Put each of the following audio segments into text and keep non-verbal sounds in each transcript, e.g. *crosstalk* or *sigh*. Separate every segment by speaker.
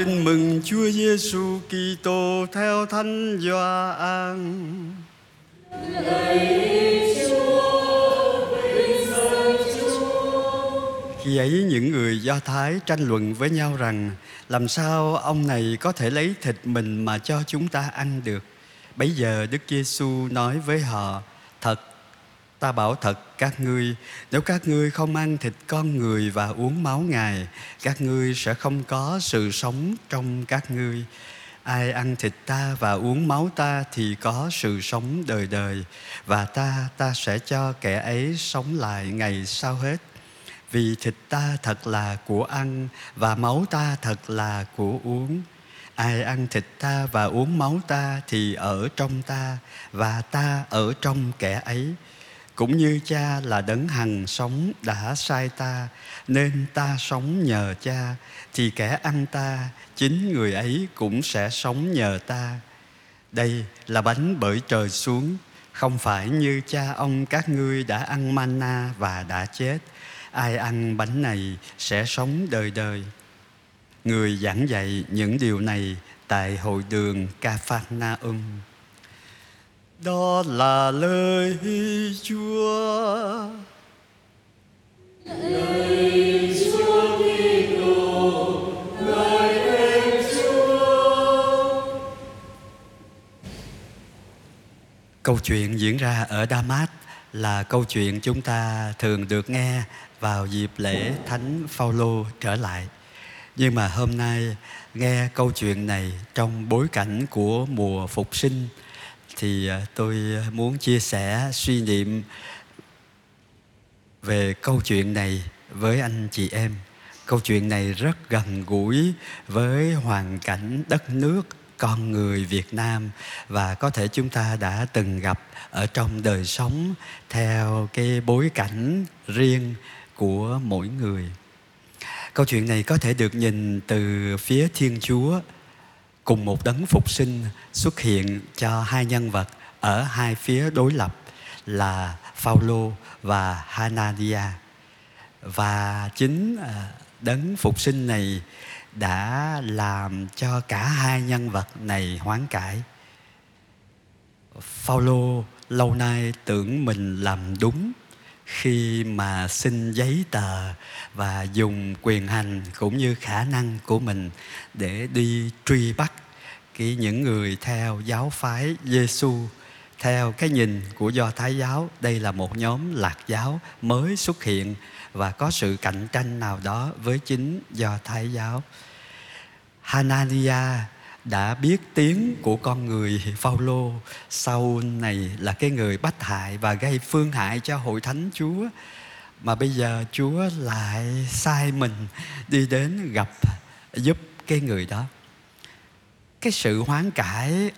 Speaker 1: Tin mừng Chúa Giêsu Kitô theo Thánh Gioan. Khi ấy những người Do Thái tranh luận với nhau rằng làm sao ông này có thể lấy thịt mình mà cho chúng ta ăn được. Bấy giờ Đức Giêsu nói với họ: Thật, ta bảo thật các ngươi, nếu các ngươi không ăn thịt con người và uống máu Ngài, các ngươi sẽ không có sự sống trong các ngươi. Ai ăn thịt ta và uống máu ta thì có sự sống đời đời và ta ta sẽ cho kẻ ấy sống lại ngày sau hết. Vì thịt ta thật là của ăn và máu ta thật là của uống. Ai ăn thịt ta và uống máu ta thì ở trong ta và ta ở trong kẻ ấy. Cũng như cha là đấng hằng sống đã sai ta, nên ta sống nhờ cha thì kẻ ăn ta, chính người ấy cũng sẽ sống nhờ ta. Đây là bánh bởi trời xuống không phải như cha ông các ngươi đã ăn manna và đã chết ai ăn bánh này sẽ sống đời đời người giảng dạy những điều này tại hội đường Capharnaum. Đó là lời Chúa.
Speaker 2: Lời Chúa Kitô, lời Chúa.
Speaker 1: Câu chuyện diễn ra ở Damas là câu chuyện chúng ta thường được nghe vào dịp lễ Thánh Phaolô trở lại. Nhưng mà hôm nay nghe câu chuyện này trong bối cảnh của mùa phục sinh thì à, tôi muốn chia sẻ suy niệm về câu chuyện này với anh chị em. Câu chuyện này rất gần gũi với hoàn cảnh đất nước, con người Việt Nam và có thể chúng ta đã từng gặp ở trong đời sống theo cái bối cảnh riêng của mỗi người câu chuyện này có thể được nhìn từ phía thiên chúa cùng một đấng phục sinh xuất hiện cho hai nhân vật ở hai phía đối lập là Phaolô và Hanania và chính ờ, đấng phục sinh này đã làm cho cả hai nhân vật này hoán cải. Phaolô lâu nay tưởng mình làm đúng khi mà xin giấy tờ và dùng quyền hành cũng như khả năng của mình để đi truy bắt cái những người theo giáo phái Giêsu theo cái nhìn của do thái giáo, đây là một nhóm lạc giáo mới xuất hiện và có sự cạnh tranh nào đó với chính do thái giáo. Hanania đã biết tiếng của con người Phaolô, sau này là cái người bắt hại và gây phương hại cho hội thánh Chúa. Mà bây giờ Chúa lại sai mình đi đến gặp giúp cái người đó. Cái sự hoán cải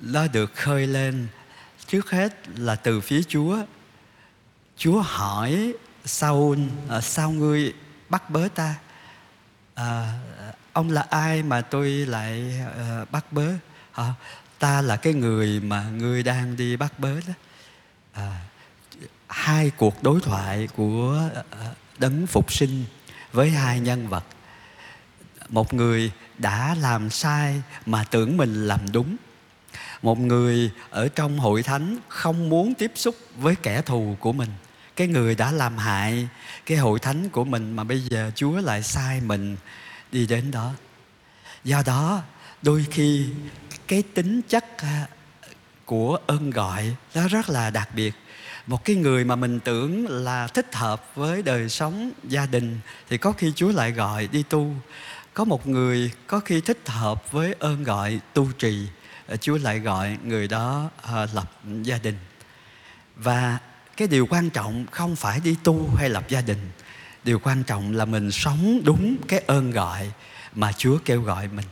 Speaker 1: nó được khơi lên trước hết là từ phía Chúa. Chúa hỏi Saul à, sao ngươi bắt bớ ta? À, ông là ai mà tôi lại à, bắt bớ? À, ta là cái người mà ngươi đang đi bắt bớ đó. À, hai cuộc đối thoại của ờ, đấng phục sinh với hai nhân vật. Một người đã làm sai mà tưởng mình làm đúng. Một người ở trong hội thánh không muốn tiếp xúc với kẻ thù của mình cái người đã làm hại cái hội thánh của mình mà bây giờ chúa lại sai mình đi đến đó. Do đó, đôi khi cái tính chất à, của ơn gọi nó rất là đặc biệt. Một cái người mà mình tưởng là thích hợp với đời sống gia đình thì có khi chúa lại gọi đi tu. Có một người có khi thích hợp với ơn gọi tu trì à, chúa lại gọi người đó à, lập gia đình. Và cái điều quan trọng không phải đi tu hay lập gia đình điều quan trọng là mình sống đúng cái ơn gọi mà Chúa kêu gọi mình.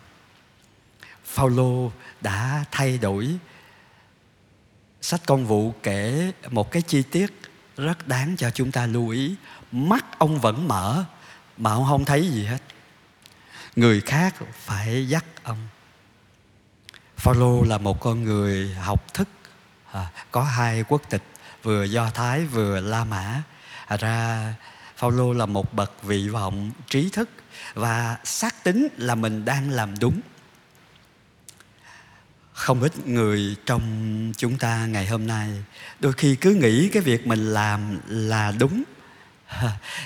Speaker 1: Phaolô đã thay đổi sách công vụ kể một cái chi tiết rất đáng cho chúng ta lưu ý. Mắt ông vẫn mở mà ông không thấy gì hết. Người khác phải dắt ông. Phaolô là một con người học thức, à, có hai quốc tịch, vừa Do Thái, vừa La Mã. À ra Phaolô là một bậc vị vọng trí thức và xác tính là mình đang làm đúng. Không ít người trong chúng ta ngày hôm nay đôi khi cứ nghĩ cái việc mình làm là đúng. *laughs*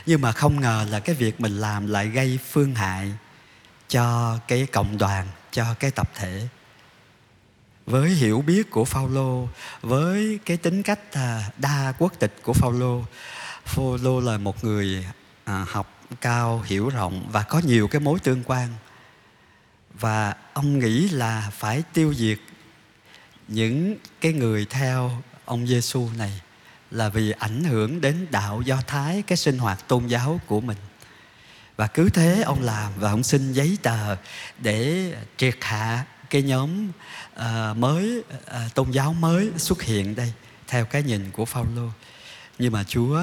Speaker 1: Nhưng mà không ngờ là cái việc mình làm lại gây phương hại cho cái cộng đoàn, cho cái tập thể với hiểu biết của Phaolô, với cái tính cách à, đa quốc tịch của Phaolô Phaolô là một người à, học cao, hiểu rộng và có nhiều cái mối tương quan. Và ông nghĩ là phải tiêu diệt những cái người theo ông Giêsu này là vì ảnh hưởng đến đạo Do Thái, cái sinh hoạt tôn giáo của mình. Và cứ thế ông làm và ông xin giấy tờ để triệt hạ cái nhóm uh, mới uh, tôn giáo mới xuất hiện đây theo cái nhìn của Phaolô. Nhưng mà Chúa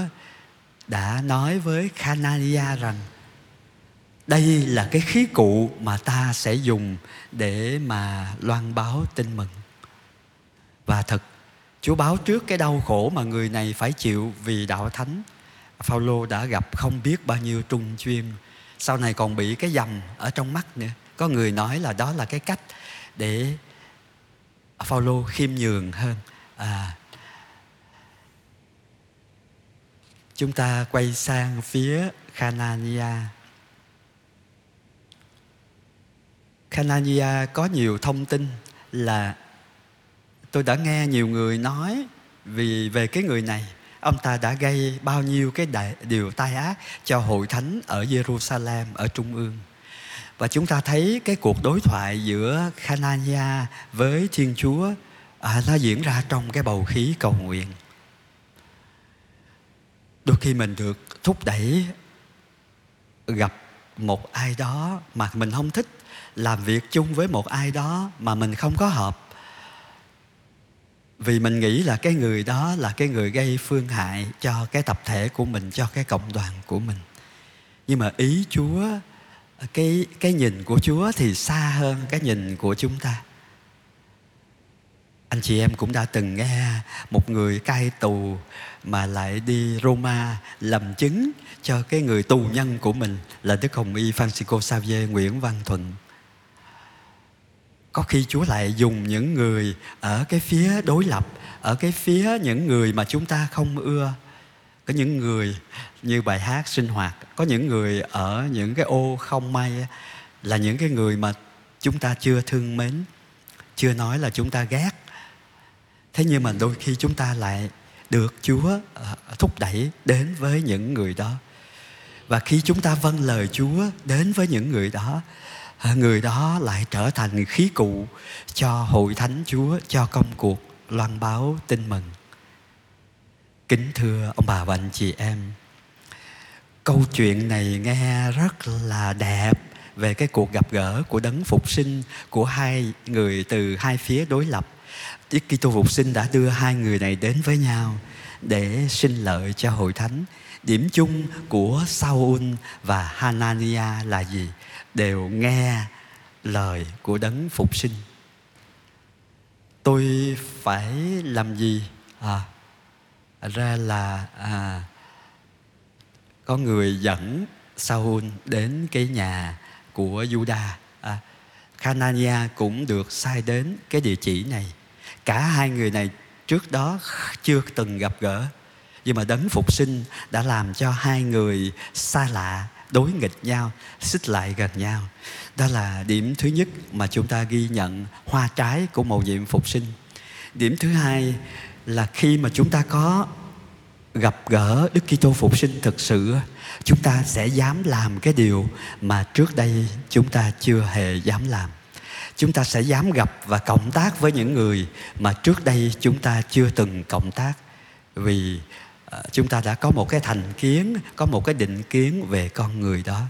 Speaker 1: đã nói với Khanania rằng đây là cái khí cụ mà ta sẽ dùng để mà loan báo tin mừng. Và thật Chúa báo trước cái đau khổ mà người này phải chịu vì đạo thánh. Phaolô đã gặp không biết bao nhiêu trung chuyên sau này còn bị cái dầm ở trong mắt nữa. Có người nói là đó là cái cách để à, Phaolô khiêm nhường hơn. À, chúng ta quay sang phía Canania. Canania có nhiều thông tin là tôi đã nghe nhiều người nói vì về cái người này. Ông ta đã gây bao nhiêu cái đại, điều tai ác cho hội thánh ở Jerusalem ở trung ương và chúng ta thấy cái cuộc đối thoại giữa Hanania với Thiên Chúa à, nó diễn ra trong cái bầu khí cầu nguyện. Đôi khi mình được thúc đẩy gặp một ai đó mà mình không thích làm việc chung với một ai đó mà mình không có hợp. Vì mình nghĩ là cái người đó là cái người gây phương hại cho cái tập thể của mình cho cái cộng đoàn của mình. Nhưng mà ý chúa Ờ, cái cái nhìn của chúa thì xa hơn cái nhìn của chúng ta. Anh chị em cũng đã từng nghe một người cai tù mà lại đi Roma làm chứng cho cái người tù nhân của mình là Đức Hồng Y Francisco Xavier Nguyễn Văn Thuận. Có khi Chúa lại dùng những người ở cái phía đối lập, ở cái phía những người mà chúng ta không ưa có những người như bài hát sinh hoạt, có những người ở những cái ô không may là những cái người mà chúng ta chưa thương mến, chưa nói là chúng ta ghét thế nhưng mà đôi khi chúng ta lại được chúa ờ, thúc đẩy đến với những người đó và khi chúng ta vâng lời chúa đến với những người đó ờ, người đó lại trở thành khí cụ cho hội thánh Chúa, cho công cuộc loan báo tin mừng. Kính thưa ông bà và anh chị em, câu chuyện này nghe rất là đẹp về cái cuộc gặp gỡ của đấng phục sinh của hai người từ hai phía đối lập. Đức Kitô phục sinh đã đưa hai người này đến với nhau để sinh lợi cho hội thánh. Điểm chung của Saul và Hanania là gì? đều nghe lời của đấng phục sinh tôi phải làm gì à ra là à, có người dẫn Saul đến cái nhà của Juda. À, Canania cũng được sai đến cái địa chỉ này. Cả hai người này trước đó chưa từng gặp gỡ. Nhưng mà đấng phục sinh đã làm cho hai người xa lạ đối nghịch nhau xích lại gần nhau. Đó là điểm thứ nhất mà chúng ta ghi nhận hoa trái của mầu nhiệm phục sinh. Điểm thứ hai là khi mà chúng ta có gặp gỡ Đức Kitô phục sinh thực sự, chúng ta sẽ dám làm cái điều mà trước đây chúng ta chưa hề dám làm. Chúng ta sẽ dám gặp và cộng tác với những người mà trước đây chúng ta chưa từng cộng tác. Vì ờ, chúng ta đã có một cái thành kiến, có một cái định kiến về con người đó.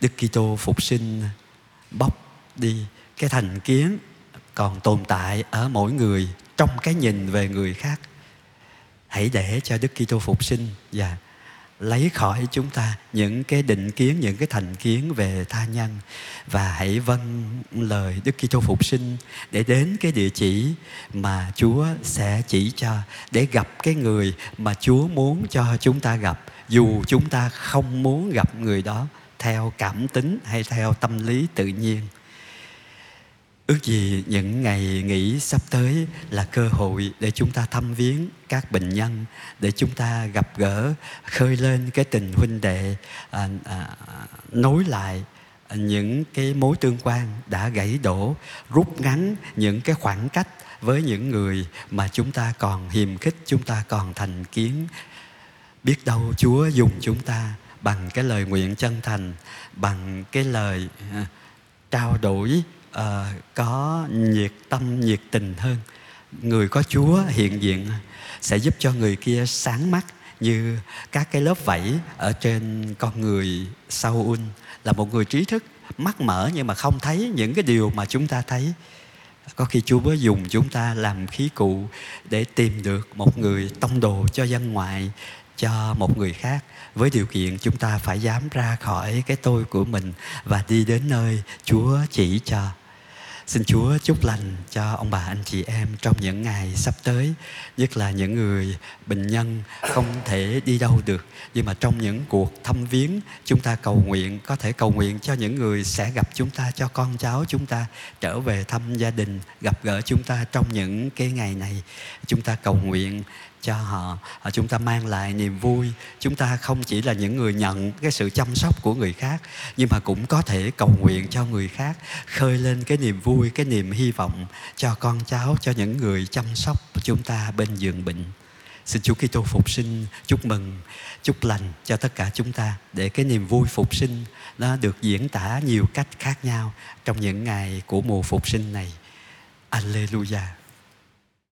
Speaker 1: Đức kitô phục sinh bóc đi cái thành kiến còn tồn tại ở mỗi người trong cái nhìn về người khác. Hãy để cho đức kitô phục sinh và lấy khỏi chúng ta những cái định kiến, những cái thành kiến về tha nhân. Và hãy vâng lời Đức Kitô phục sinh để đến cái địa chỉ mà Chúa sẽ chỉ cho, để gặp cái người mà Chúa muốn cho chúng ta gặp, dù chúng ta không muốn gặp người đó theo cảm tính hay theo tâm lý tự nhiên ước gì những ngày nghỉ sắp tới là cơ hội để chúng ta thăm viếng các bệnh nhân để chúng ta gặp gỡ khơi lên cái tình huynh đệ à, à, nối lại những cái mối tương quan đã gãy đổ rút ngắn những cái khoảng cách với những người mà chúng ta còn hiềm khích chúng ta còn thành kiến. Biết đâu chúa dùng chúng ta bằng cái lời nguyện chân thành bằng cái lời à, trao đổi uh, có nhiệt tâm nhiệt tình hơn. Người có chúa hiện diện sẽ giúp cho người kia sáng mắt như các cái lớp vảy ở trên con người Saul. Là một người trí thức mắt mở nhưng mà không thấy những cái điều mà chúng ta thấy. Có khi Chúa mới dùng chúng ta làm khí cụ để tìm được một người tông đồ cho dân ngoại cho một người khác. Với điều kiện chúng ta phải dám ra khỏi cái tôi của mình và đi đến nơi Chúa chỉ cho. Xin Chúa chúc lành cho ông bà, anh chị em trong những ngày sắp tới, Nhất là những người bệnh nhân không thể đi đâu được. Nhưng mà trong những cuộc thăm viếng, Chúng ta cầu nguyện, Có thể cầu nguyện cho những người sẽ gặp chúng ta, Cho con cháu chúng ta trở về thăm gia đình, Gặp gỡ chúng ta trong những cái ngày này. Chúng ta cầu nguyện cho họ à, chúng ta mang lại niềm vui chúng ta không chỉ là những người nhận cái sự chăm sóc của người khác, nhưng mà cũng có thể cầu nguyện cho người khác, khơi lên cái niềm vui, cái niềm hy vọng cho con cháu, cho những người chăm sóc chúng ta bên giường bệnh Xin Chúa Kitô phục sinh, chúc mừng, chúc lành cho tất cả chúng ta, để cái niềm vui phục sinh nó được diễn tả nhiều cách khác nhau trong những ngày của mùa phục sinh này. Alleluia.